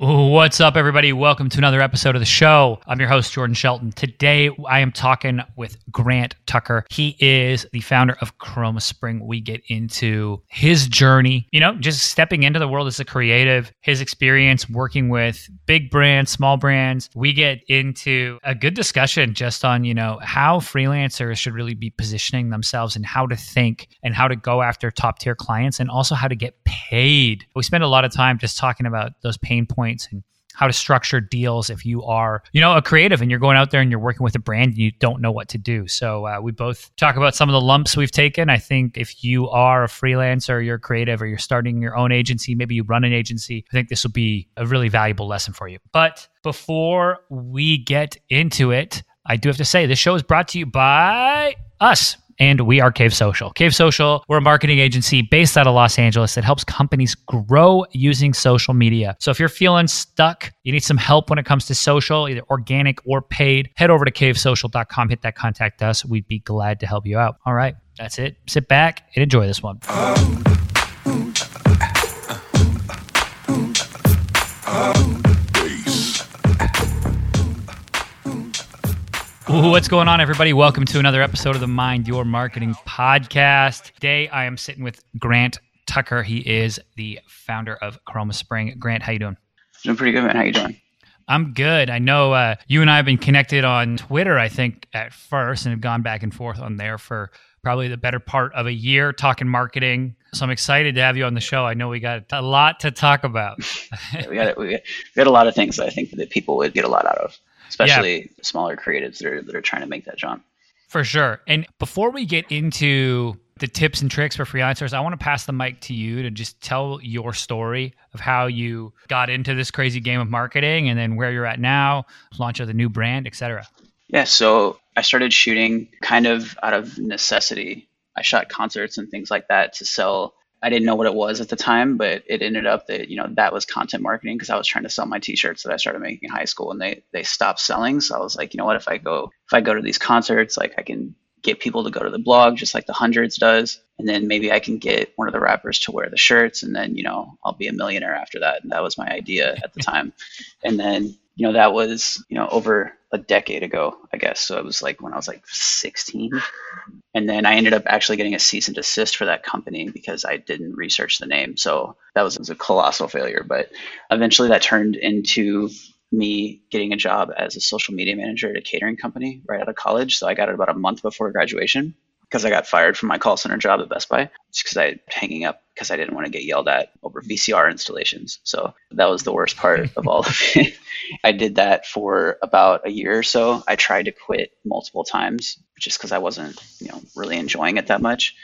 Oh, What's up, everybody? Welcome to another episode of the show. I'm your host, Jordan Shelton. Today, I am talking with Grant Tucker. He is the founder of Chroma Spring. We get into his journey, you know, just stepping into the world as a creative, his experience working with big brands, small brands. We get into a good discussion just on, you know, how freelancers should really be positioning themselves and how to think and how to go after top tier clients and also how to get paid. We spend a lot of time just talking about those pain points points and how to structure deals if you are, you know, a creative and you're going out there and you're working with a brand and you don't know what to do. So uh, we both talk about some of the lumps we've taken. I think if you are a freelancer, you're creative, or you're starting your own agency, maybe you run an agency, I think this will be a really valuable lesson for you. But before we get into it, I do have to say this show is brought to you by us and we are Cave Social. Cave Social, we're a marketing agency based out of Los Angeles that helps companies grow using social media. So if you're feeling stuck, you need some help when it comes to social, either organic or paid, head over to cavesocial.com, hit that contact us. We'd be glad to help you out. All right, that's it. Sit back and enjoy this one. What's going on, everybody? Welcome to another episode of the Mind Your Marketing podcast. Today, I am sitting with Grant Tucker. He is the founder of Chroma Spring. Grant, how you doing? Doing pretty good, man. How you doing? I'm good. I know uh, you and I have been connected on Twitter, I think, at first, and have gone back and forth on there for probably the better part of a year talking marketing. So I'm excited to have you on the show. I know we got a lot to talk about. yeah, we, got, we, got, we got a lot of things that I think that people would get a lot out of especially yeah. smaller creatives that are that are trying to make that jump. For sure. And before we get into the tips and tricks for freelancers, I want to pass the mic to you to just tell your story of how you got into this crazy game of marketing and then where you're at now, launch of the new brand, etc. Yeah, so I started shooting kind of out of necessity. I shot concerts and things like that to sell I didn't know what it was at the time, but it ended up that you know that was content marketing because I was trying to sell my T-shirts that I started making in high school, and they they stopped selling. So I was like, you know what? If I go if I go to these concerts, like I can get people to go to the blog just like the hundreds does, and then maybe I can get one of the rappers to wear the shirts, and then you know I'll be a millionaire after that. And that was my idea at the time. and then you know that was you know over a decade ago, I guess. So it was like when I was like 16. And then I ended up actually getting a cease and desist for that company because I didn't research the name. So that was, was a colossal failure. But eventually that turned into me getting a job as a social media manager at a catering company right out of college. So I got it about a month before graduation because I got fired from my call center job at Best Buy just because I hanging up because I didn't want to get yelled at over VCR installations. So that was the worst part of all of it. I did that for about a year or so. I tried to quit multiple times just because I wasn't, you know, really enjoying it that much.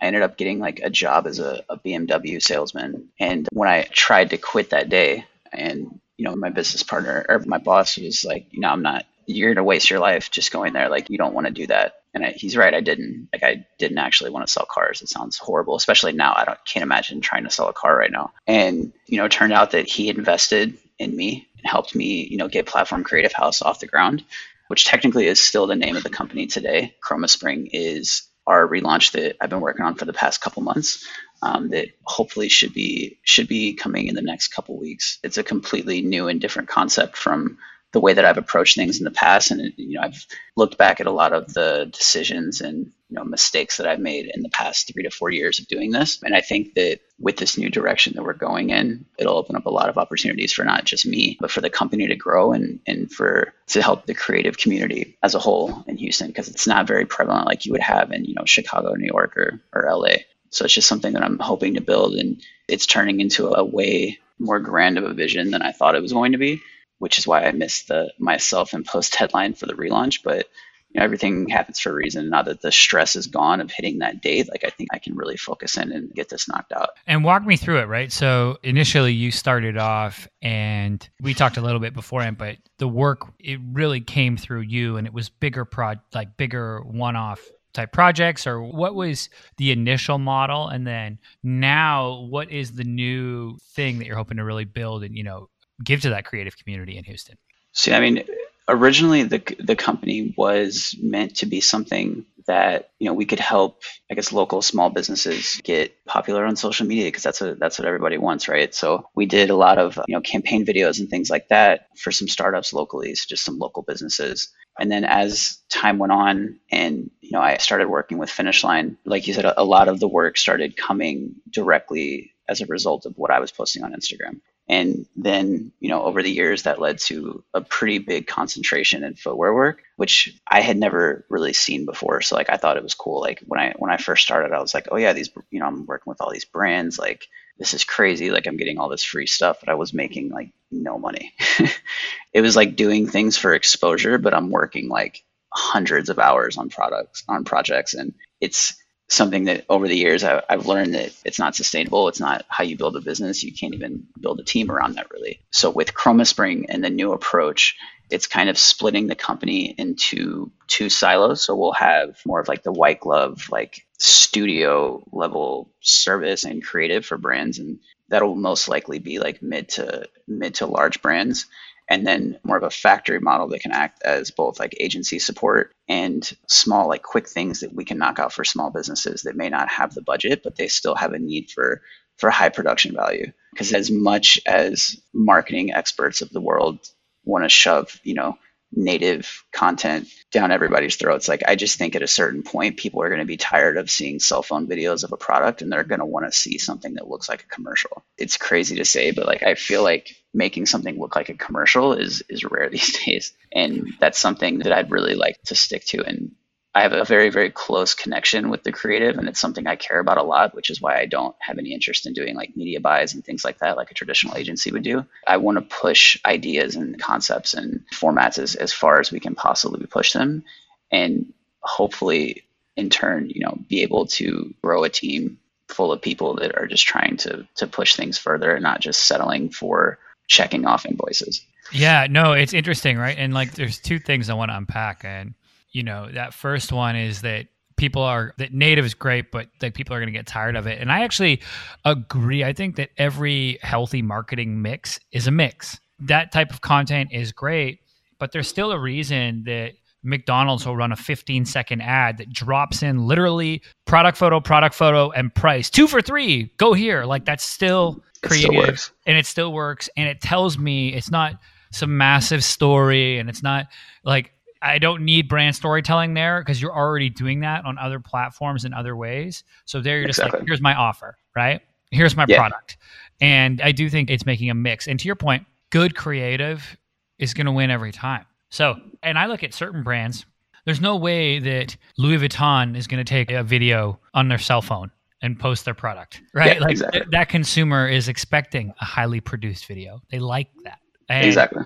I ended up getting like a job as a, a BMW salesman. And when I tried to quit that day, and you know, my business partner or my boss was like, you know, I'm not you're gonna waste your life just going there. Like you don't want to do that. And I, he's right. I didn't like I didn't actually want to sell cars. It sounds horrible, especially now. I don't can't imagine trying to sell a car right now. And you know, it turned out that he invested in me and helped me, you know, get Platform Creative House off the ground, which technically is still the name of the company today. Chroma Spring is our relaunch that I've been working on for the past couple months. Um, that hopefully should be should be coming in the next couple weeks. It's a completely new and different concept from the way that I've approached things in the past. And, you know, I've looked back at a lot of the decisions and, you know, mistakes that I've made in the past three to four years of doing this. And I think that with this new direction that we're going in, it'll open up a lot of opportunities for not just me, but for the company to grow and, and for to help the creative community as a whole in Houston, because it's not very prevalent like you would have in, you know, Chicago, New York, or, or LA. So it's just something that I'm hoping to build and it's turning into a way more grand of a vision than I thought it was going to be which is why I missed the my self-imposed deadline for the relaunch. But you know, everything happens for a reason. Now that the stress is gone of hitting that date, like I think I can really focus in and get this knocked out. And walk me through it, right? So initially you started off and we talked a little bit beforehand, but the work it really came through you and it was bigger prod like bigger one-off type projects or what was the initial model? And then now what is the new thing that you're hoping to really build and you know give to that creative community in Houston? See, I mean, originally the the company was meant to be something that you know we could help i guess local small businesses get popular on social media because that's a that's what everybody wants right? So we did a lot of you know campaign videos and things like that for some startups locally so just some local businesses and then as time went on and you know i started working with finish line like you said a, lot of the work started coming directly as a result of what i was posting on instagram and then, you know, over the years, that led to a pretty big concentration in footwear work, which I had never really seen before. So, like, I thought it was cool. Like when I when I first started, I was like, oh yeah, these, you know, I'm working with all these brands. Like, this is crazy. Like, I'm getting all this free stuff, but I was making like no money. it was like doing things for exposure, but I'm working like hundreds of hours on products on projects, and it's something that over the years I, have learned that it's not sustainable. It's not how you build a business. You can't even build a team around that really. So with ChromaSpring and the new approach, it's kind of splitting the company into two silos. So we'll have more of like the white glove, like studio level service and creative for brands. And that'll most likely be like mid to mid to large brands and then more of a factory model that can act as both like agency support and small like quick things that we can knock out for small businesses that may not have the budget but they still have a need for for high production value because as much as marketing experts of the world want to shove you know native content down everybody's throats. Like I just think at a certain point, people are going to be tired of seeing cell phone videos of a product and they're going to want to see something that looks like a commercial. It's crazy to say, but like I feel like making something look like a commercial is is rare these days. And that's something that I'd really like to stick to and I have a very, very close connection with the creative, and it's something I care about a lot, which is why I don't have any interest in doing like media buys and things like that, like a traditional agency would do. I want to push ideas and concepts and formats as, as far as we can possibly push them, and hopefully, in turn, you know, be able to grow a team full of people that are just trying to to push things further and not just settling for checking off invoices. Yeah, no, it's interesting, right? And like, there's two things I want to unpack, and you know, that first one is that people are that native is great, but like people are going to get tired of it. And I actually agree. I think that every healthy marketing mix is a mix. That type of content is great, but there's still a reason that McDonald's will run a 15 second ad that drops in literally product photo, product photo, and price. Two for three. Go here. Like that's still creative still and it still works. And it tells me it's not some massive story and it's not like I don't need brand storytelling there because you're already doing that on other platforms in other ways. So there you're just exactly. like, here's my offer, right? Here's my yeah. product. And I do think it's making a mix. And to your point, good creative is going to win every time. So, and I look at certain brands, there's no way that Louis Vuitton is going to take a video on their cell phone and post their product, right? Yeah, like exactly. th- that consumer is expecting a highly produced video. They like that. And exactly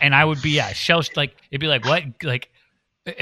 and I would be yeah, shell like it'd be like what like.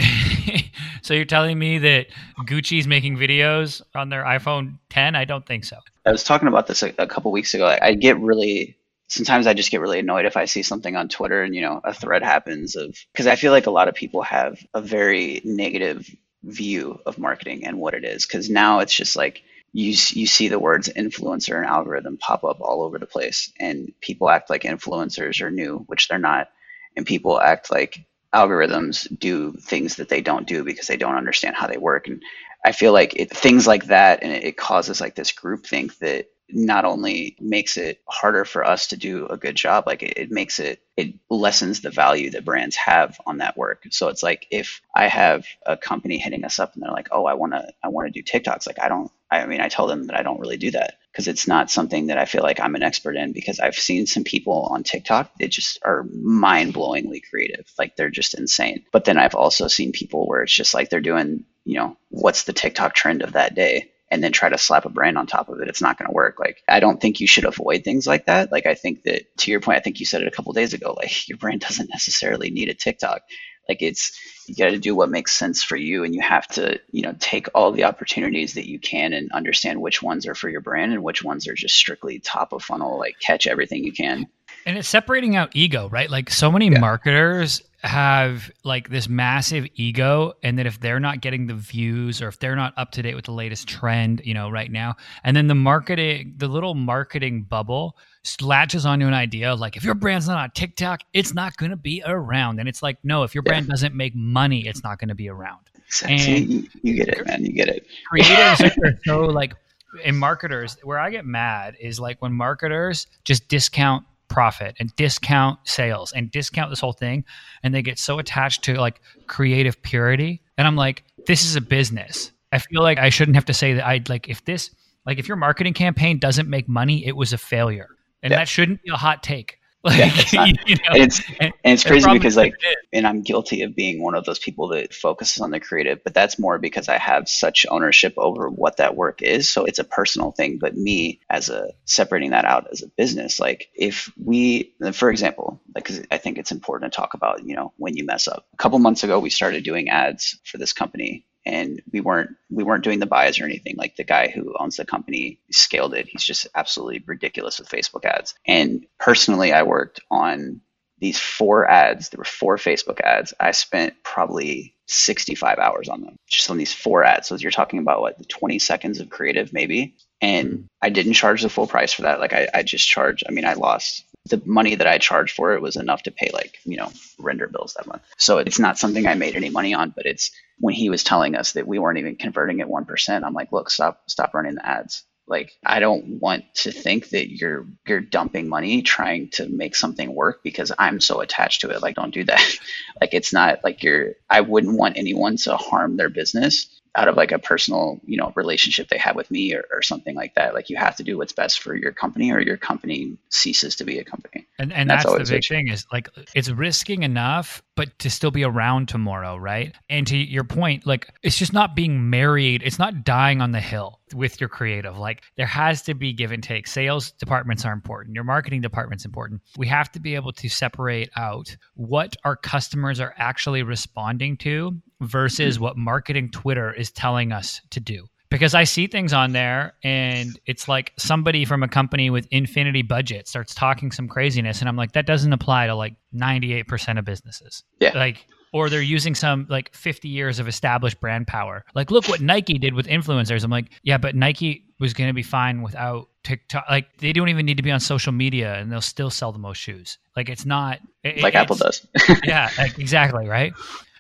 so you're telling me that Gucci's making videos on their iPhone 10? I don't think so. I was talking about this a, a couple weeks ago. I, I get really sometimes I just get really annoyed if I see something on Twitter and you know a thread happens of because I feel like a lot of people have a very negative view of marketing and what it is because now it's just like you you see the words influencer and algorithm pop up all over the place and people act like influencers are new which they're not and people act like algorithms do things that they don't do because they don't understand how they work. And i feel like it, things like that and it, it causes like this group think that not only makes it harder for us to do a good job like it, it, makes it it lessens the value that brands have on that work. So it's like if i have a company hitting us up and they're like oh i want to i want to do tiktoks like i don't i mean i tell them that i don't really do that because it's not something that i feel like i'm an expert in because i've seen some people on tiktok that just are mind-blowingly creative like they're just insane. But then i've also seen people where it's just like they're doing you know what's the tiktok trend of that day and then try to slap a brand on top of it, it's not going to work. Like, I don't think you should avoid things like that. Like, I think that to your point, I think you said it a couple days ago, like, your brand doesn't necessarily need a TikTok. Like, it's, you got to do what makes sense for you. And you have to, you know, take all the opportunities that you can and understand which ones are for your brand and which ones are just strictly top of funnel, like, catch everything you can. And it's separating out ego, right? Like, so many yeah. marketers have like this massive ego and that if they're not getting the views or if they're not up to date with the latest trend you know right now and then the marketing the little marketing bubble latches onto an idea of like if your brand's not on tiktok it's not going to be around and it's like no if your brand yeah. doesn't make money it's not going to be around And you, you get it, man. You get it. Creatives are so like, and marketers, where I get mad is like when marketers just discount profit and discount sales and discount this whole thing. And they get so attached to like creative purity. And i'm like this is a business. I feel like i shouldn't have to say that i like if this like if your marketing campaign doesn't make money it was a failure. And yeah. that shouldn't be a hot take Like, yeah, it's not, you know, and it's and, it's crazy because like, and I'm guilty of being one of those people that focuses on the creative, but that's more because I have such ownership over what that work is. So it's a personal thing. But me, as a separating that out as a business, like if we, for example, like because I think it's important to talk about, you know, when you mess up. A couple months ago, we started doing ads for this company and we weren't we weren't doing the buys or anything. Like the guy who owns the company scaled it. He's just absolutely ridiculous with facebook ads. And personally i worked on these four ads. There were four facebook ads. I spent probably 65 hours on them just on these four ads. So you're talking about what 20 seconds of creative maybe? And mm-hmm. i didn't charge the full price for that. Like I, I just charged i mean i lost the money that I charged for it was enough to pay like, you know, render bills that month. So it's not something I made any money on, but it's when he was telling us that we weren't even converting at 1%, I'm like, look, stop, stop running the ads. Like, I don't want to think that you're, you're dumping money trying to make something work because I'm so attached to it. Like, don't do that. like, it's not like you're, I wouldn't want anyone to harm their business out of like a personal you know relationship they have with me or, or something like that. Like you have to do what's best for your company or your company ceases to be a company. And, and, and that's, that's the big thing is like it's risking enough but to still be around tomorrow right? And to your point like it's just not being married. It's not dying on the hill with your creative. Like there has to be give and take. Sales departments are important. Your marketing department's important. We have to be able to separate out what our customers are actually responding to versus what marketing Twitter is telling us to do. Because I see things on there and it's like somebody from a company with infinity budget starts talking some craziness. And I'm like, that doesn't apply to like 98% of businesses. Yeah. Like, or they're using some like 50 years of established brand power. Like, look what Nike did with influencers. I'm like, yeah, but Nike was going to be fine without TikTok. Like, they don't even need to be on social media and they'll still sell the most shoes. Like, it's not it, like Apple does. yeah, like, exactly. Right.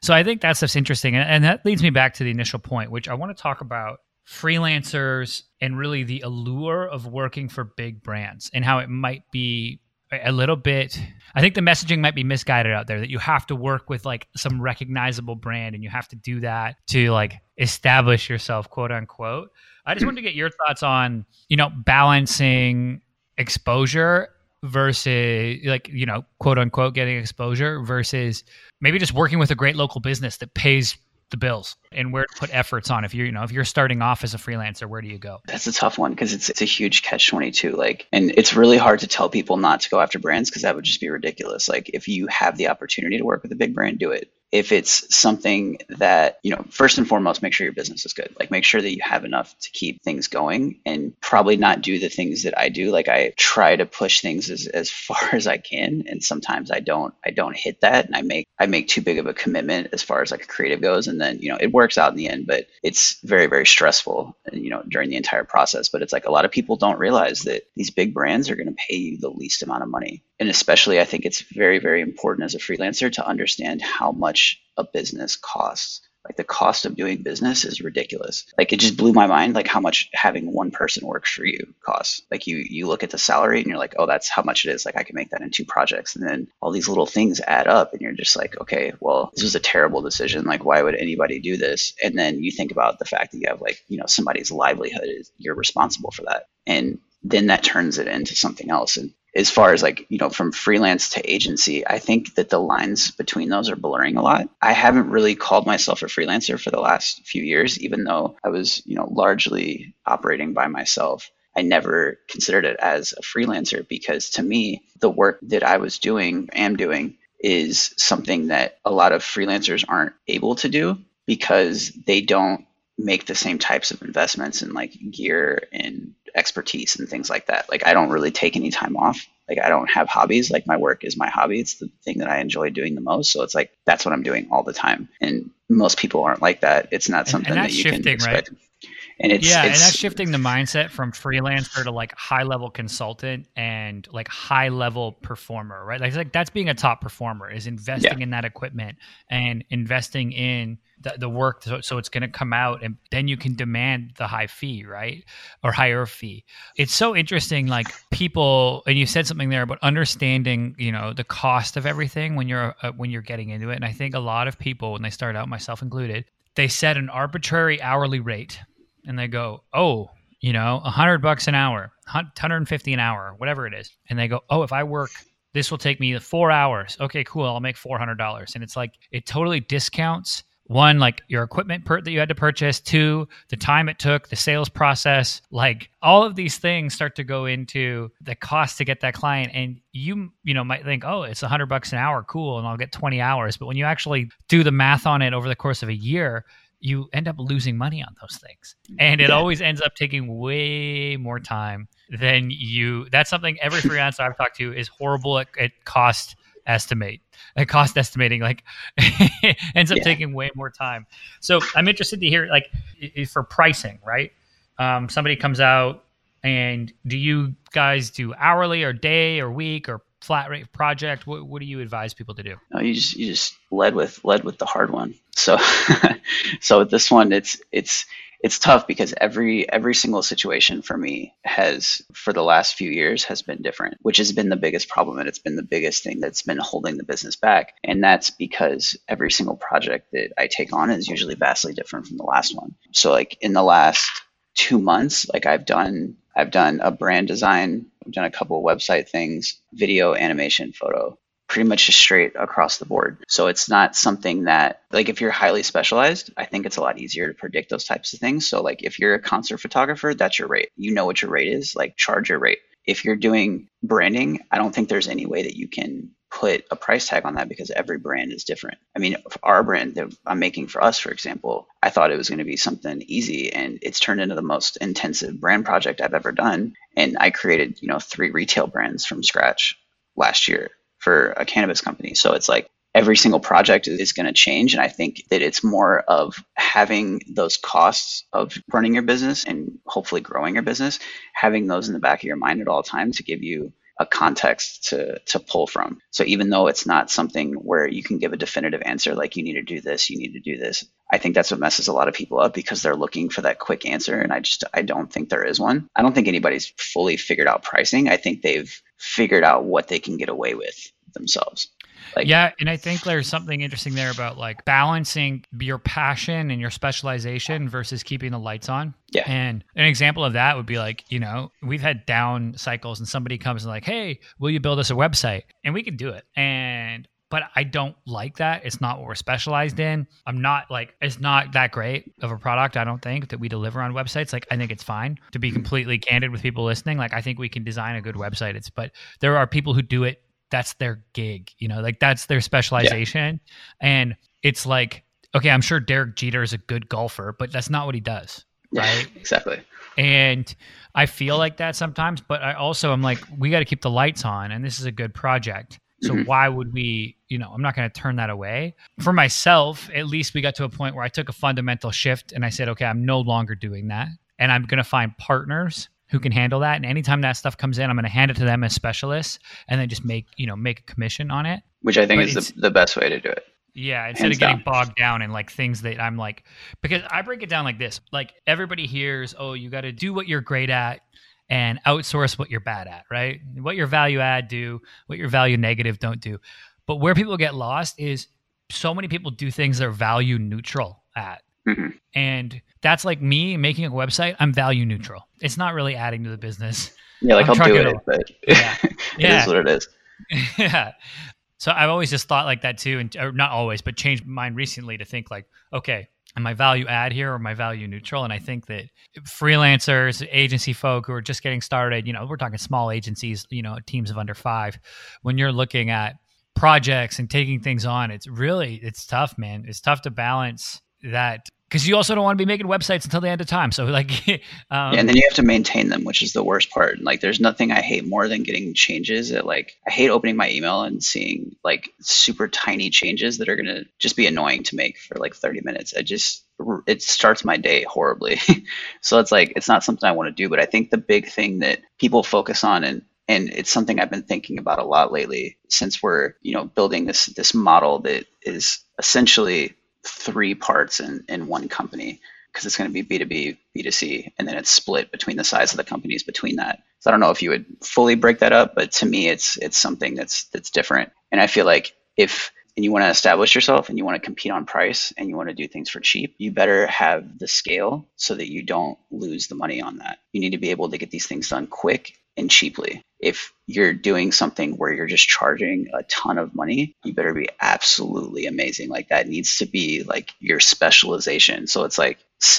So I think that's just interesting. And that leads me back to the initial point, which I want to talk about freelancers and really the allure of working for big brands and how it might be a little bit i think the messaging might be misguided out there that you have to work with like some recognizable brand and you have to do that to like establish yourself quote unquote i just wanted to get your thoughts on you know balancing exposure versus like you know quote unquote getting exposure versus maybe just working with a great local business that pays the bills and where to put efforts on. If you're you know if you're starting off as a freelancer where do you go? That's a tough one because it's, it's a huge catch 22 like and it's really hard to tell people not to go after brands because that would just be ridiculous. Like if you have the opportunity to work with a big brand do it if it's something that you know first and foremost make sure your business is good. Like make sure that you have enough to keep things going and probably not do the things that i do. Like i try to push things as, as far as i can and sometimes i don't i don't hit that and i make i make too big of a commitment as far as like a creative goes and then you know it works out in the end but it's very very stressful you know during the entire process but it's like a lot of people don't realize that these big brands are going to pay you the least amount of money. And especially i think it's very very important as a freelancer to understand how much a business costs like the cost of doing business is ridiculous. Like it just blew my mind like how much having one person works for you costs. Like you you look at the salary and you're like oh that's how much it is. Like i can make that in two projects. And then all these little things add up and you're just like okay well this was a terrible decision. Like why would anybody do this? And then you think about the fact that you have like you know somebody's livelihood is you're responsible for that. And then that turns it into something else. And as far as like you know from freelance to agency i think that the lines between those are blurring a lot. I haven't really called myself a freelancer for the last few years even though i was you know largely operating by myself. I never considered it as a freelancer because to me the work that i was doing am doing is something that a lot of freelancers aren't able to do because they don't make the same types of investments in like gear and expertise and things like that. Like I don't really take any time off. Like I don't have hobbies. Like my work is my hobby. It's the thing that I enjoy doing the most. So it's like that's what I'm doing all the time. And most people aren't like that. It's not something that you can expect. Right? And it's yeah, it's, and that's shifting the mindset from freelancer to like high level consultant and like high level performer, right? Like, like that's being a top performer is investing Yeah. in that equipment and investing in the, the work so, so it's going to come out and then you can demand the high fee, right? Or higher fee. It's so interesting like people and you said something there about understanding, you know, the cost of everything when you're uh, when you're getting into it. And I think a lot of people when they start out myself included, they set an arbitrary hourly rate and they go, oh, you know, a hundred bucks an hour, 150 an hour, whatever it is. And they go, oh, if I work, this will take me four hours. Okay, cool. I'll make $400. And it's like, it totally discounts one, like your equipment per- that you had to purchase, two, the time it took, the sales process, like all of these things start to go into the cost to get that client. And you, you know, might think, oh, it's a hundred bucks an hour. Cool. And I'll get 20 hours. But when you actually do the math on it over the course of a year, you end up losing money on those things. And it Yeah. always ends up taking way more time than you. That's something every freelancer I've talked to is horrible at, at cost estimate. At cost estimating, like ends up Yeah. taking way more time. So I'm interested to hear, like, for pricing, right? Um, somebody comes out, and do you guys do hourly or day or week or flat rate project? What, what do you advise people to do? No, you just you just led with led with the hard one. So so with this one, it's it's it's tough because every every single situation for me has for the last few years has been different, which has been the biggest problem and it's been the biggest thing that's been holding the business back. And that's because every single project that I take on is usually vastly different from the last one. So like in the last two months, like I've done I've done a brand design, I've done a couple of website things, video, animation, photo, pretty much just straight across the board. So it's not something that like if you're highly specialized, I think it's a lot easier to predict those types of things. So like if you're a concert photographer, that's your rate. You know what your rate is, like charge your rate. If you're doing branding, I don't think there's any way that you can put a price tag on that because every brand is different. I mean, our brand that I'm making for us, for example, I thought it was going to be something easy and it's turned into the most intensive brand project I've ever done. And I created, you know, three retail brands from scratch last year for a cannabis company. So it's like every single project is going to change. And I think that it's more of having those costs of running your business and hopefully growing your business, having those in the back of your mind at all times to give you a context to to pull from. So even though it's not something where you can give a definitive answer like you need to do this, you need to do this. I think that's what messes a lot of people up because they're looking for that quick answer and I just I don't think there is one. I don't think anybody's fully figured out pricing. I think they've figured out what they can get away with themselves. Like yeah, and I think there's something interesting there about like balancing your passion and your specialization versus keeping the lights on. Yeah. And an example of that would be like, you know, we've had down cycles and somebody comes and like, "Hey, will you build us a website?" And we can do it. And but I don't like that. It's not what we're specialized in. I'm not like it's not that great of a product. I don't think that we deliver on websites. Like I think it's fine to be mm-hmm. completely candid with people listening. Like I think we can design a good website. It's but there are people who do it. That's their gig. You know, like that's their specialization. And it's like, okay, I'm sure Derek Jeter is a good golfer, but that's not what he does. yeah, right? exactly. And I feel like that sometimes, but I also am like, we got to keep the lights on, and this is a good project. So Mhm. why would we, you know, I'm not going to turn that away. For myself, at least we got to a point where I took a fundamental shift and I said, okay, I'm no longer doing that. And I'm going to find partners who can handle that. And anytime that stuff comes in, I'm going to hand it to them as specialists and then just make, you know, make a commission on it. Which I think But is the, the best way to do it. Yeah, instead Hands of getting down. bogged down in like things that I'm like, because I break it down like this: like everybody hears, oh, you got to do what you're great at and outsource what you're bad at, right? What your value add do, what your value negative don't do. But where people get lost is so many people do things they're value neutral at. Mhm. And that's like me making a website. I'm value neutral. It's not really adding to the business. Yeah, like I'm I'll do it, it. but Yeah. it Yeah. is what it is. yeah. So I've always just thought like that too, and or not always, but changed mine recently to think like, okay, am I value add here or my value neutral? And I think that freelancers, agency folk who are just getting started, you know, we're talking small agencies, you know, teams of under five. When you're looking at projects and taking things on, it's really it's tough, man. It's tough to balance that because you also don't want to be making websites until the end of time. So like, um, Yeah, and then you have to maintain them, which is the worst part. Like, there's nothing I hate more than getting changes. That like, I hate opening my email and seeing like super tiny changes that are gonna just be annoying to make for like 30 minutes. I just it starts my day horribly. so it's like it's not something I want to do. But I think the big thing that people focus on and and it's something I've been thinking about a lot lately since we're you know building this this model that is essentially three parts in in one company because it's going to be B2B, B2C, and then it's split between the size of the companies between that. So I don't know if you would fully break that up, but to me, it's it's something that's that's different. And I feel like if and you want to establish yourself and you want to compete on price and you want to do things for cheap, you better have the scale so that you don't lose the money on that. You need to be able to get these things done quick and cheaply. If you're doing something where you're just charging a ton of money, you better be absolutely amazing. Like that needs to be like your specialization. So it's like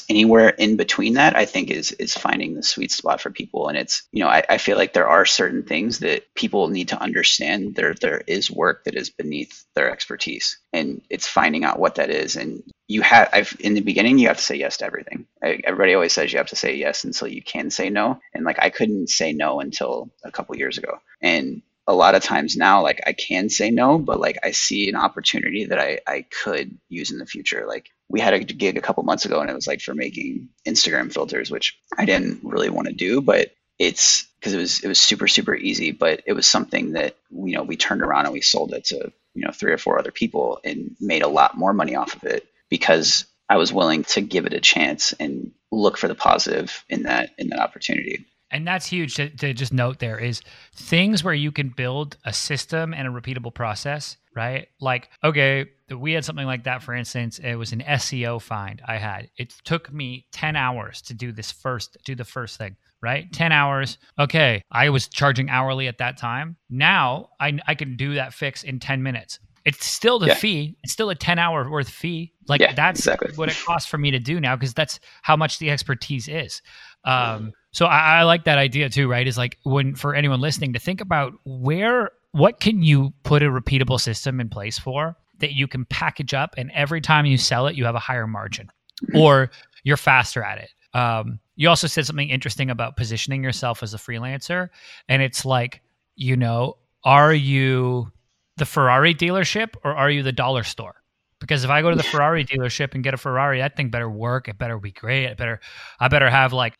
anywhere in between that i think is is finding the sweet spot for people. And it's you know I, I feel like there are certain things that people need to understand. There there is work that is beneath their expertise and it's finding out what that is. And you have I've in the beginning you have to say yes to everything. I, everybody always says you have to say yes until you can say no. And like i couldn't say no until a couple years ago. And a lot of times now like i can say no but like i see an opportunity that i i could use in the future. Like we had a gig a couple months ago and it was like for making instagram filters which i didn't really want to do but it's because it was it was super super easy but it was something that you know we turned around and we sold it to you know three or four other people and made a lot more money off of it because i was willing to give it a chance and look for the positive in that in that opportunity and that's huge to, to, just note there is things where you can build a system and a repeatable process right? Like okay we had something like that for instance it was an seo find i had. It took me 10 hours to do this first do the first thing right? 10 hours. Okay i was charging hourly at that time. Now i, I can do that fix in 10 minutes. It's still the yeah. fee. It's still a 10 hour worth fee. Like yeah, that's exactly. what it costs for me to do now because that's how much the expertise is um, so I, I like that idea too right? Is like when for anyone listening to think about where what can you put a repeatable system in place for that you can package up and every time you sell it you have a higher margin mm-hmm. or you're faster at it. Um, you also said something interesting about positioning yourself as a freelancer and it's like you know are you the ferrari dealership or are you the dollar store because if I go to the Ferrari dealership and get a Ferrari, that thing better work. It better be great. It better, I better have like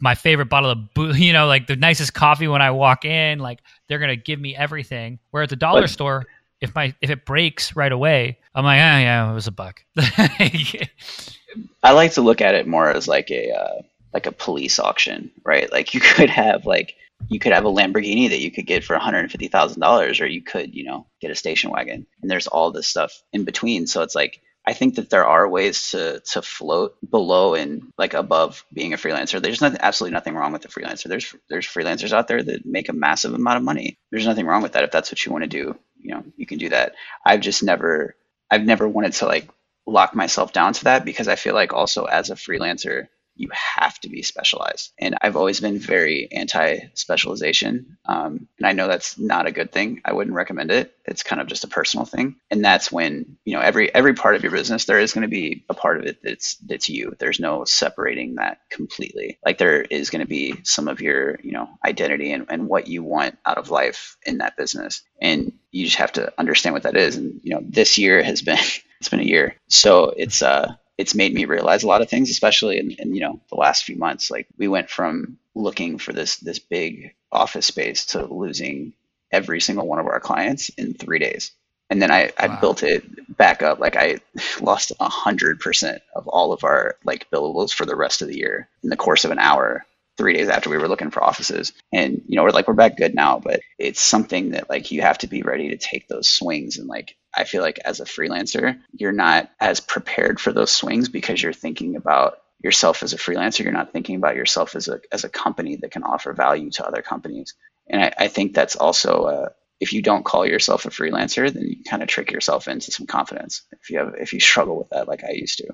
my favorite bottle of, you know, like the nicest coffee when I walk in. Like they're gonna give me everything. Where at the dollar but, store, if my if it breaks right away, I'm like, ah, yeah, it was a buck. I like to look at it more as like a uh, like a police auction, right? Like you could have like you could have a Lamborghini that you could get for $150,000 or you could, you know, get a station wagon. And there's all this stuff in between. So it's like I think that there are ways to to float below and like above being a freelancer. There's nothing, absolutely nothing wrong with a freelancer. There's there's freelancers out there that make a massive amount of money. There's nothing wrong with that. If that's what you want to do, you know, you can do that. I've just never I've never wanted to like lock myself down to that because I feel like also as a freelancer, you have to be specialized. And I've always been very anti specialization. Um, and I know that's not a good thing. I wouldn't recommend it. It's kind of just a personal thing. And that's when, you know, every every part of your business, there is going to be a part of it that's that's you. There's no separating that completely. Like there is going to be some of your, you know, identity and, and what you want out of life in that business. And you just have to understand what that is. And, you know, this year has been it's been a year. So it's uh it's made me realize a lot of things, especially in, in, you know the last few months. Like we went from looking for this this big office space to losing every single one of our clients in three days. And then I, I wow. built it back up. Like I lost a hundred percent of all of our like billables for the rest of the year in the course of an hour three days after we were looking for offices. And, you know, we're like, we're back good now, but it's something that like you have to be ready to take those swings. And like, I feel like as a freelancer, you're not as prepared for those swings because you're thinking about yourself as a freelancer. You're not thinking about yourself as a, as a company that can offer value to other companies. And I, I think that's also, uh, if you don't call yourself a freelancer, then you kind of trick yourself into some confidence. If you have, if you struggle with that, like I used to.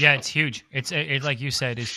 Yeah, it's huge. It's it, like you said, is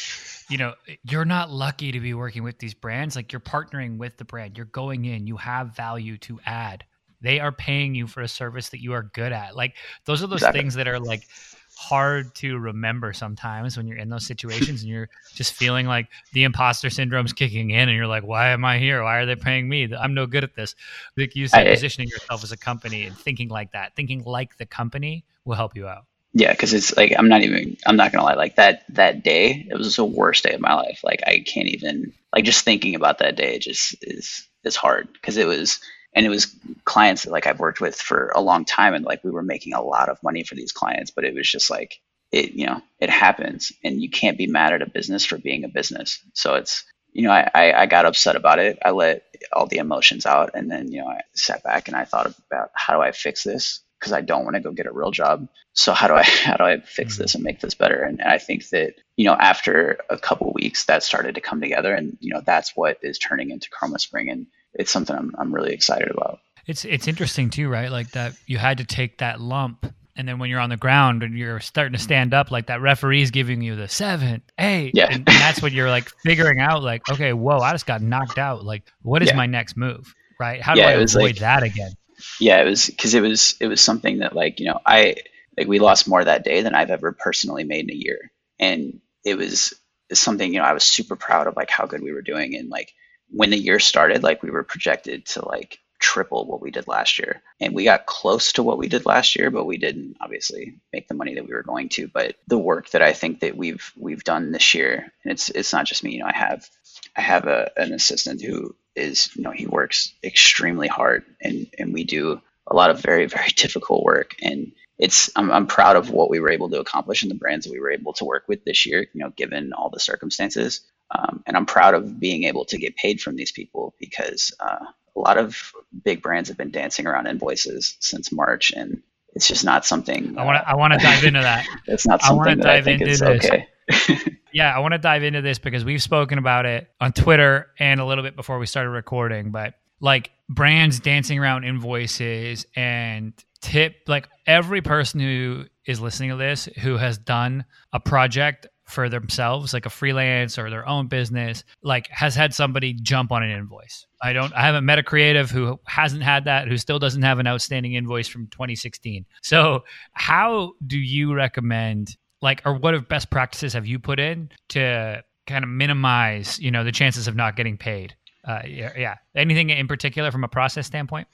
you know, you're not lucky to be working with these brands. Like you're partnering with the brand. You're going in, you have value to add. They are paying you for a service that you are good at. Like those are those exactly. things that are like hard to remember sometimes when you're in those situations and you're just feeling like the imposter syndrome's kicking in and you're like, why am I here? Why are they paying me? I'm no good at this. Like you said, I, positioning yourself as a company and thinking like that, thinking like the company will help you out. Yeah, because it's like I'm not even I'm not gonna lie, like that that day, it was the worst day of my life. Like I can't even like just thinking about that day just is is hard because it was and it was clients that like I've worked with for a long time and like we were making a lot of money for these clients, but it was just like it you know it happens and you can't be mad at a business for being a business. So it's you know I, I, I got upset about it. I let all the emotions out and then you know I sat back and I thought about how do I fix this because I don't want to go get a real job. So how do I how do I fix mm-hmm. this and make this better? And, and I think that you know after a couple weeks that started to come together, and you know that's what is turning into Chroma Spring, and it's something I'm I'm really excited about. It's it's interesting too, right? Like that you had to take that lump and then when you're on the ground and you're starting to stand up, like that referee's giving you the seven, eight, yeah. and, and that's when you're like figuring out, like, okay, whoa, I just got knocked out. Like, what is yeah. my next move, right? How do yeah, I avoid like, that again? yeah, it was because it was it was something that like you know I like we lost more that day than I've ever personally made in a year, and it was something you know I was super proud of like how good we were doing, and like when the year started, like we were projected to like triple what we did last year, and we got close to what we did last year, but we didn't obviously make the money that we were going to. But the work that I think that we've we've done this year, and it's it's not just me, you know, I have I have a, an assistant who is you know he works extremely hard and and we do a lot of very very difficult work. And it's I'm, I'm proud of what we were able to accomplish and the brands that we were able to work with this year you know given all the circumstances um, and i'm proud of being able to get paid from these people because uh, a lot of big brands have been dancing around invoices since march and it's just not something i want to i want to dive into that it's not something i think is this. okay yeah, I want to dive into this because we've spoken about it on Twitter and a little bit before we started recording, but like brands dancing around invoices and tip like every person who is listening to this who has done a project for themselves like a freelance or their own business like has had somebody jump on an invoice. I don't i haven't met a creative who hasn't had that who still doesn't have an outstanding invoice from 2016 so how do you recommend like or what best practices have you put in to kind of minimize you know the chances of not getting paid? Uh, yeah, yeah. Anything in particular from a process standpoint?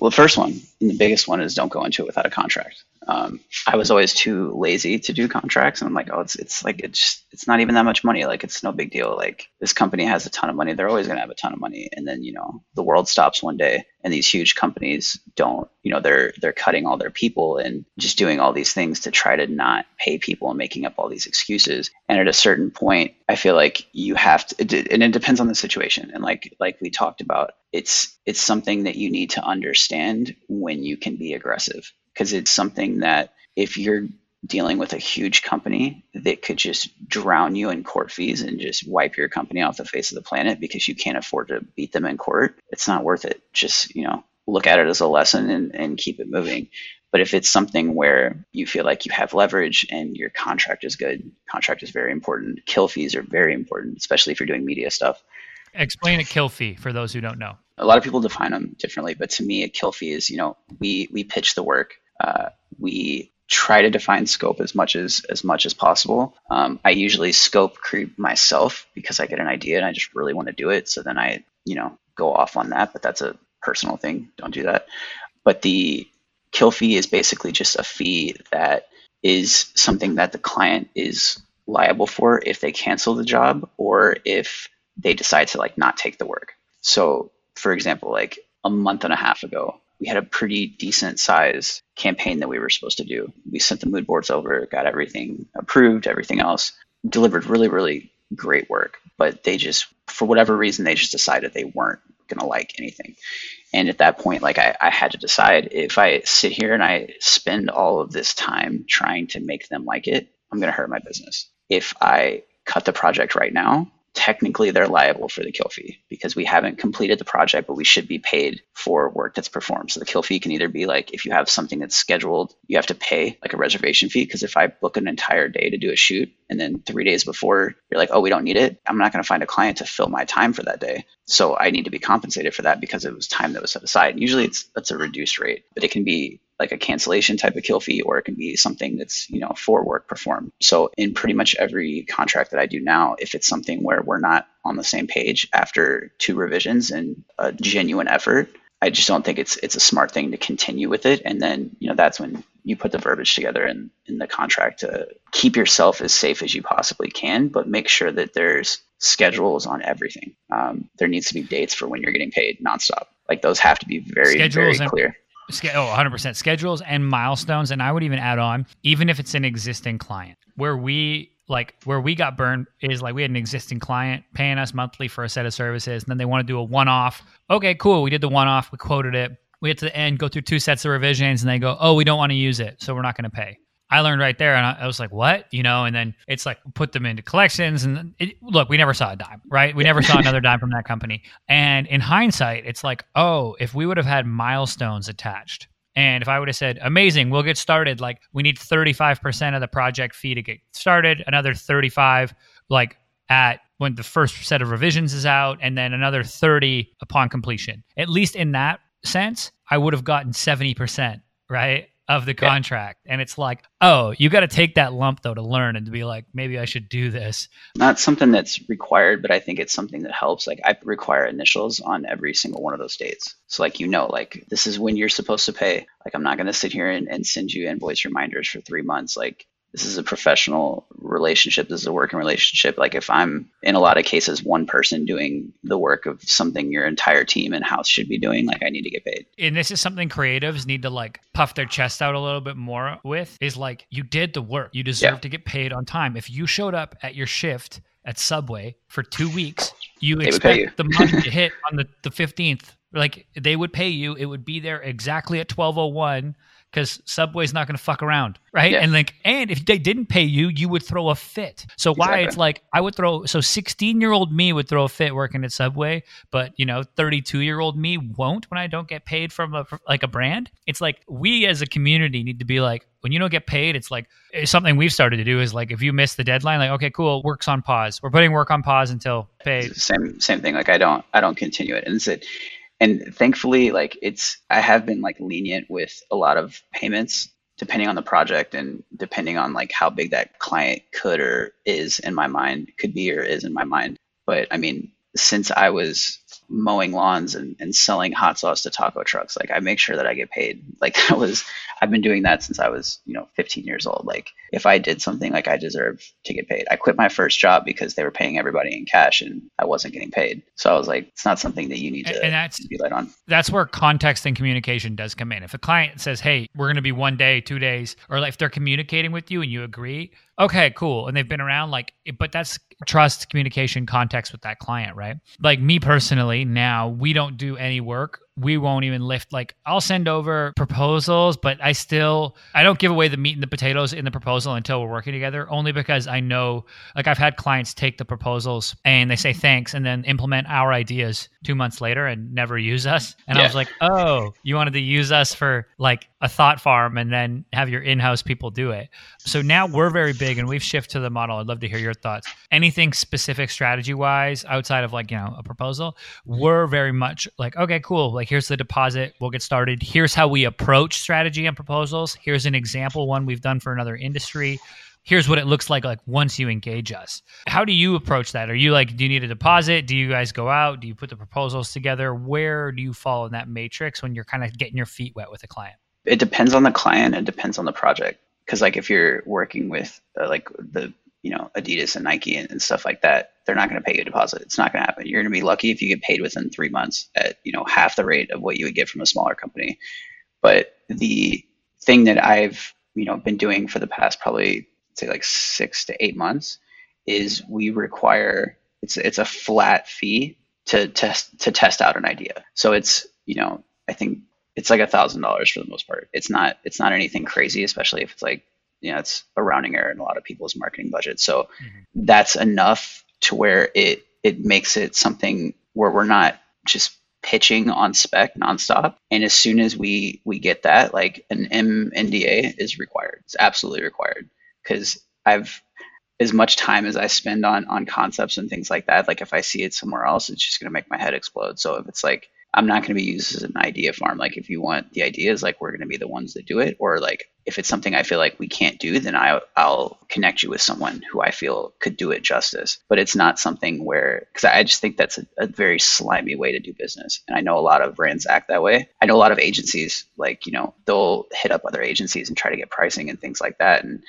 Well the first one and the biggest one is don't go into it without a contract um, I was always too lazy to do contracts, and I'm like, oh, it's it's like it's it's not even that much money. Like it's no big deal. Like this company has a ton of money. They're always gonna have a ton of money, and then you know the world stops one day, and these huge companies don't. You know they're they're cutting all their people and just doing all these things to try to not pay people and making up all these excuses. And at a certain point, I feel like you have to, and it depends on the situation. And like like we talked about, it's it's something that you need to understand when you can be aggressive because it's something that if you're dealing with a huge company that could just drown you in court fees and just wipe your company off the face of the planet because you can't afford to beat them in court, it's not worth it. Just, you know, look at it as a lesson and, and keep it moving. But if it's something where you feel like you have leverage and your contract is good, contract is very important. Kill fees are very important, especially if you're doing media stuff. Explain a kill fee for those who don't know. A lot of people define them differently, but to me, a kill fee is, you know, we we pitch the work uh, we try to define scope as much as as much as possible. Um, I usually scope creep myself because I get an idea and I just really want to do it. So then I, you know, go off on that. But that's a personal thing. Don't do that. But the kill fee is basically just a fee that is something that the client is liable for if they cancel the job or if they decide to like not take the work. So, for example, like a month and a half ago, we had a pretty decent size campaign that we were supposed to do. We sent the mood boards over, got everything approved, everything else, delivered really, really great work. But they just, for whatever reason, they just decided they weren't going to like anything. And at that point, like I, I had to decide if I sit here and I spend all of this time trying to make them like it, I'm going to hurt my business. If I cut the project right now, technically they're liable for the kill fee because we haven't completed the project, but we should be paid for work that's performed. So the kill fee can either be like if you have something that's scheduled, you have to pay like a reservation fee. Because if I book an entire day to do a shoot and then three days before you're like, oh, we don't need it, I'm not going to find a client to fill my time for that day. So I need to be compensated for that because it was time that was set aside. Usually it's that's a reduced rate, but it can be like a cancellation type of kill fee, or it can be something that's, you know, for work performed. So in pretty much every contract that I do now, if it's something where we're not on the same page after two revisions and a genuine effort, I just don't think it's it's a smart thing to continue with it. And then, you know, that's when you put the verbiage together in, in the contract to keep yourself as safe as you possibly can, but make sure that there's schedules on everything. Um, there needs to be dates for when you're getting paid nonstop. Like those have to be very, schedules very clear. Oh, 100% schedules and milestones. And I would even add on, even if it's an existing client, where we like where we got burned is like we had an existing client paying us monthly for a set of services and then they want to do a one-off. Okay cool we did the one-off we quoted it. We get to the end go through two sets of revisions and they go oh we don't want to use it so we're not going to pay i learned right there and I, was like what you know and then it's like put them into collections and it, look we never saw a dime right we never saw another dime from that company and in hindsight it's like oh if we would have had milestones attached and if I would have said, amazing, we'll get started, like we need 35% of the project fee to get started, another 35 like at when the first set of revisions is out, and then another 30 upon completion. At least in that sense, I would have gotten 70%, right? Of the contract. Yeah. And it's like, oh, you got to take that lump though to learn and to be like, maybe I should do this. Not something that's required, but I think it's something that helps. Like I require initials on every single one of those dates. So like, you know, like this is when you're supposed to pay. Like I'm not going to sit here and, and send you invoice reminders for three months. Like this is a professional relationship this is a working relationship. Like if i'm in a lot of cases one person doing the work of something your entire team and house should be doing like i need to get paid. And this is something creatives need to like puff their chest out a little bit more with is like you did the work. You deserve yeah. to get paid on time. If you showed up at your shift at subway for two weeks you they expect the money to hit on the, the 15th like they would pay you. It would be there exactly at 1201 because Subway's not going to fuck around, right? Yeah. And like, and if they didn't pay you, you would throw a fit. So why exactly. it's like I would throw. So sixteen year old me would throw a fit working at Subway, but you know, thirty two year old me won't when I don't get paid from a like a brand. It's like we as a community need to be like, when you don't get paid, it's like it's something we've started to do is like if you miss the deadline, like okay, cool, work's on pause. We're putting work on pause until paid. Same same thing. Like I don't I don't continue it, and it's it and thankfully like it's i have been like lenient with a lot of payments depending on the project and depending on like how big that client could or is in my mind could be or is in my mind. But i mean since i was mowing lawns and, and selling hot sauce to taco trucks. Like I make sure that I get paid. Like that was I've been doing that since I was, you know, 15 years old. Like if I did something like I deserve to get paid. I quit my first job because they were paying everybody in cash and I wasn't getting paid. So I was like, it's not something that you need to and that's, be light on. That's where context and communication does come in. If a client says, Hey, we're gonna be one day, two days, or like if they're communicating with you and you agree, okay, cool. And they've been around like, but that's trust, communication, context with that client, right? Like me personally, now we don't do any work we won't even lift like I'll send over proposals, but I still I don't give away the meat and the potatoes in the proposal until we're working together only because I know like I've had clients take the proposals and they say thanks and then implement our ideas 2 months later and never use us. And yeah. I was like, "Oh, you wanted to use us for like a thought farm and then have your in-house people do it." So now we're very big and we've shifted to the model. I'd love to hear your thoughts. Anything specific strategy-wise outside of like, you know, a proposal, we're very much like, "Okay, cool. Like here's the deposit. We'll get started. Here's how we approach strategy and proposals. Here's an example one we've done for another industry. Here's what it looks like like once you engage us. How do you approach that? Are you like, do you need a deposit? Do you guys go out? Do you put the proposals together? Where do you fall in that matrix when you're kind of getting your feet wet with a client? It depends on the client. It depends on the project. Because like if you're working with uh, like the you know Adidas and Nike and, and stuff like that, they're not going to pay you a deposit. It's not going to happen. You're going to be lucky if you get paid within three months at you know half the rate of what you would get from a smaller company. But the thing that I've you know been doing for the past probably say like six to eight months is we require it's it's a flat fee to test to test out an idea. So it's you know I think it's like a thousand dollars for the most part. It's not it's not anything crazy, especially if it's like you know it's a rounding error in a lot of people's marketing budget. So mm-hmm. that's enough to where it it makes it something where we're not just pitching on spec nonstop. And as soon as we we get that, like an MNDA is required. It's absolutely required because I've as much time as I spend on on concepts and things like that. Like if I see it somewhere else, it's just gonna make my head explode. So if it's like I'm not going to be used as an idea farm. Like if you want the ideas, like we're going to be the ones that do it. Or like if it's something I feel like we can't do, then I, I'll connect you with someone who I feel could do it justice. But it's not something where, because I just think that's a, a very slimy way to do business. And I know a lot of brands act that way. I know a lot of agencies, like, you know, they'll hit up other agencies and try to get pricing and things like that. And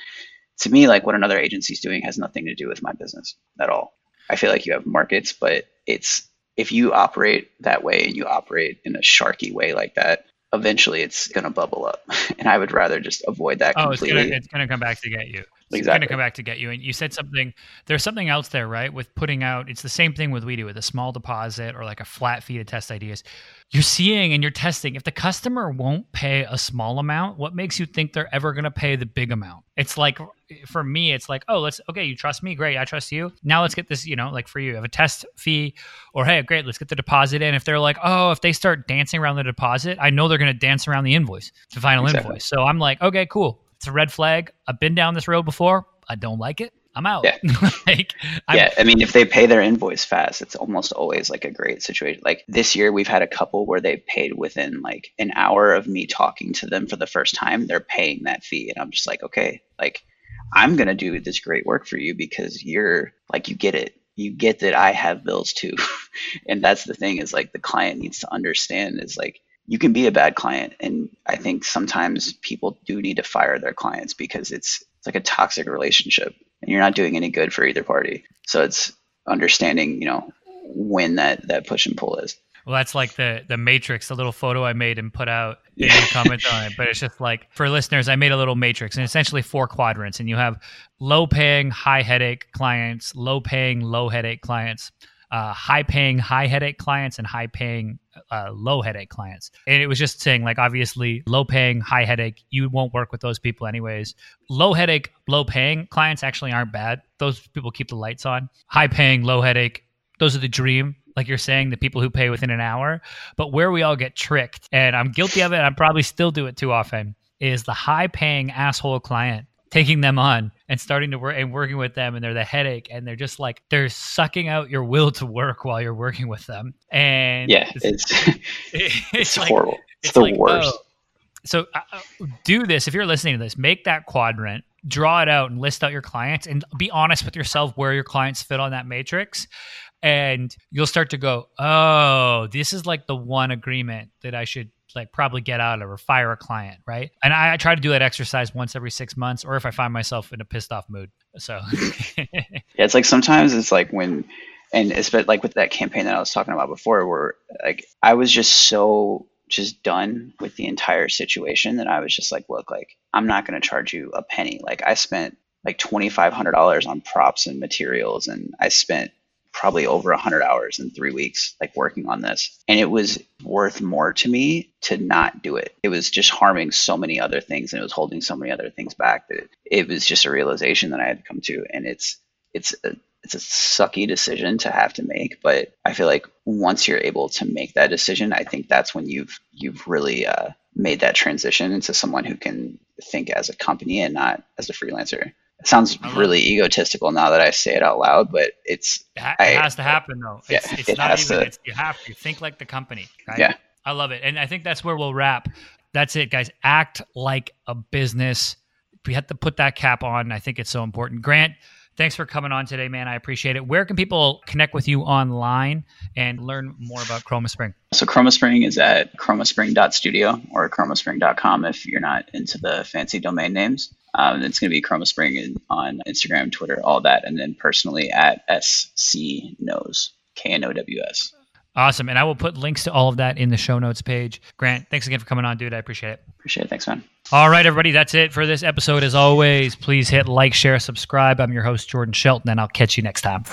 to me, like what another agency's doing has nothing to do with my business at all. I feel like you have markets, but it's if you operate that way and you operate in a sharky way like that, eventually it's going to bubble up. And I would rather just avoid that oh, completely. It's going to come back to get you. It's Exactly. going to come back to get you. And you said something, there's something else there, right? With putting out, it's the same thing with we do with a small deposit or like a flat fee to test ideas. You're seeing and you're testing. If the customer won't pay a small amount, what makes you think they're ever going to pay the big amount? It's like, for me, it's like, oh, let's, okay, you trust me. Great. I trust you. Now let's get this, you know, like for you, have a test fee or, hey, great, let's get the deposit in. If they're like, oh, if they start dancing around the deposit, I know they're going to dance around the invoice, the final Exactly. invoice. So I'm like, okay, cool. It's a red flag. I've been down this road before. I don't like it. I'm out. Yeah. like, I'm, yeah, I mean, if they pay their invoice fast, it's almost always like a great situation. Like this year, we've had a couple where they paid within like an hour of me talking to them for the first time. They're paying that fee, and I'm just like, okay, like I'm gonna do this great work for you because you're like you get it. You get that I have bills too, and that's the thing is like the client needs to understand is like you can be a bad client, and I think sometimes people do need to fire their clients because it's it's like a toxic relationship and you're not doing any good for either party. So it's understanding, you know, when that that push and pull is. Well, that's like the the matrix, the little photo I made and put out in Yeah. comments on it. But it's just like for listeners, I made a little matrix and essentially four quadrants, and you have low paying, high headache clients, low paying, low headache clients, uh, high paying, high headache clients, and high paying, uh, low headache clients. And it was just saying like obviously low paying, high headache, you won't work with those people anyways. Low headache, low paying clients actually aren't bad. Those people keep the lights on. High paying, low headache, those are the dream like you're saying the people who pay within an hour but where we all get tricked and i'm guilty of it i probably still do it too often is the high paying asshole client taking them on and starting to work and working with them and they're the headache and they're just like they're sucking out your will to work while you're working with them and Yeah, it's, it's it's, it's like, horrible. It's, it's the like, worst. oh. So uh, uh, do this if you're listening to this. Make that quadrant, draw it out, and list out your clients, and be honest with yourself where your clients fit on that matrix. And you'll start to go, oh, this is like the one agreement that I should like probably get out of or fire a client, right? And I, I try to do that exercise once every six months, or if I find myself in a pissed off mood. So Yeah, it's like sometimes it's like when, and especially like with that campaign that I was talking about before, where like I was just so just done with the entire situation that I was just like, look, like I'm not going to charge you a penny. Like I spent like twenty five hundred dollars on props and materials, and I spent probably over a hundred hours in three weeks like working on this, and it was worth more to me to not do it. It was just harming so many other things, and it was holding so many other things back that it was just a realization that I had to come to, and it's it's a it's a sucky decision to have to make, but I feel like once you're able to make that decision, I think that's when you've you've really uh, made that transition into someone who can think as a company and not as a freelancer. It sounds really egotistical now that I say it out loud, but it's it ha- I- has to happen though. Yeah, It's, it's it not has even. to. It's, you have to think like the company. Right? Yeah. I love it, and I think that's where we'll wrap. That's it, guys. Act like a business. We have to put that cap on. I think it's so important. Grant, thanks for coming on today, man. I appreciate it. Where can people connect with you online and learn more about Chroma Spring? so ChromaSpring is at chromaspring.studio or chromaspring.com if you're not into the fancy domain names. Um, it's going to be ChromaSpring in- on Instagram, Twitter, all that, and then personally at SC Knows, K N O W S. Awesome, and I will put links to all of that in the show notes page. Grant, thanks again for coming on, dude. I appreciate it. Appreciate it. Thanks, man. All right, everybody, that's it for this episode. As always, please hit like, share, subscribe. I'm your host, Jordan Shelton, and I'll catch you next time.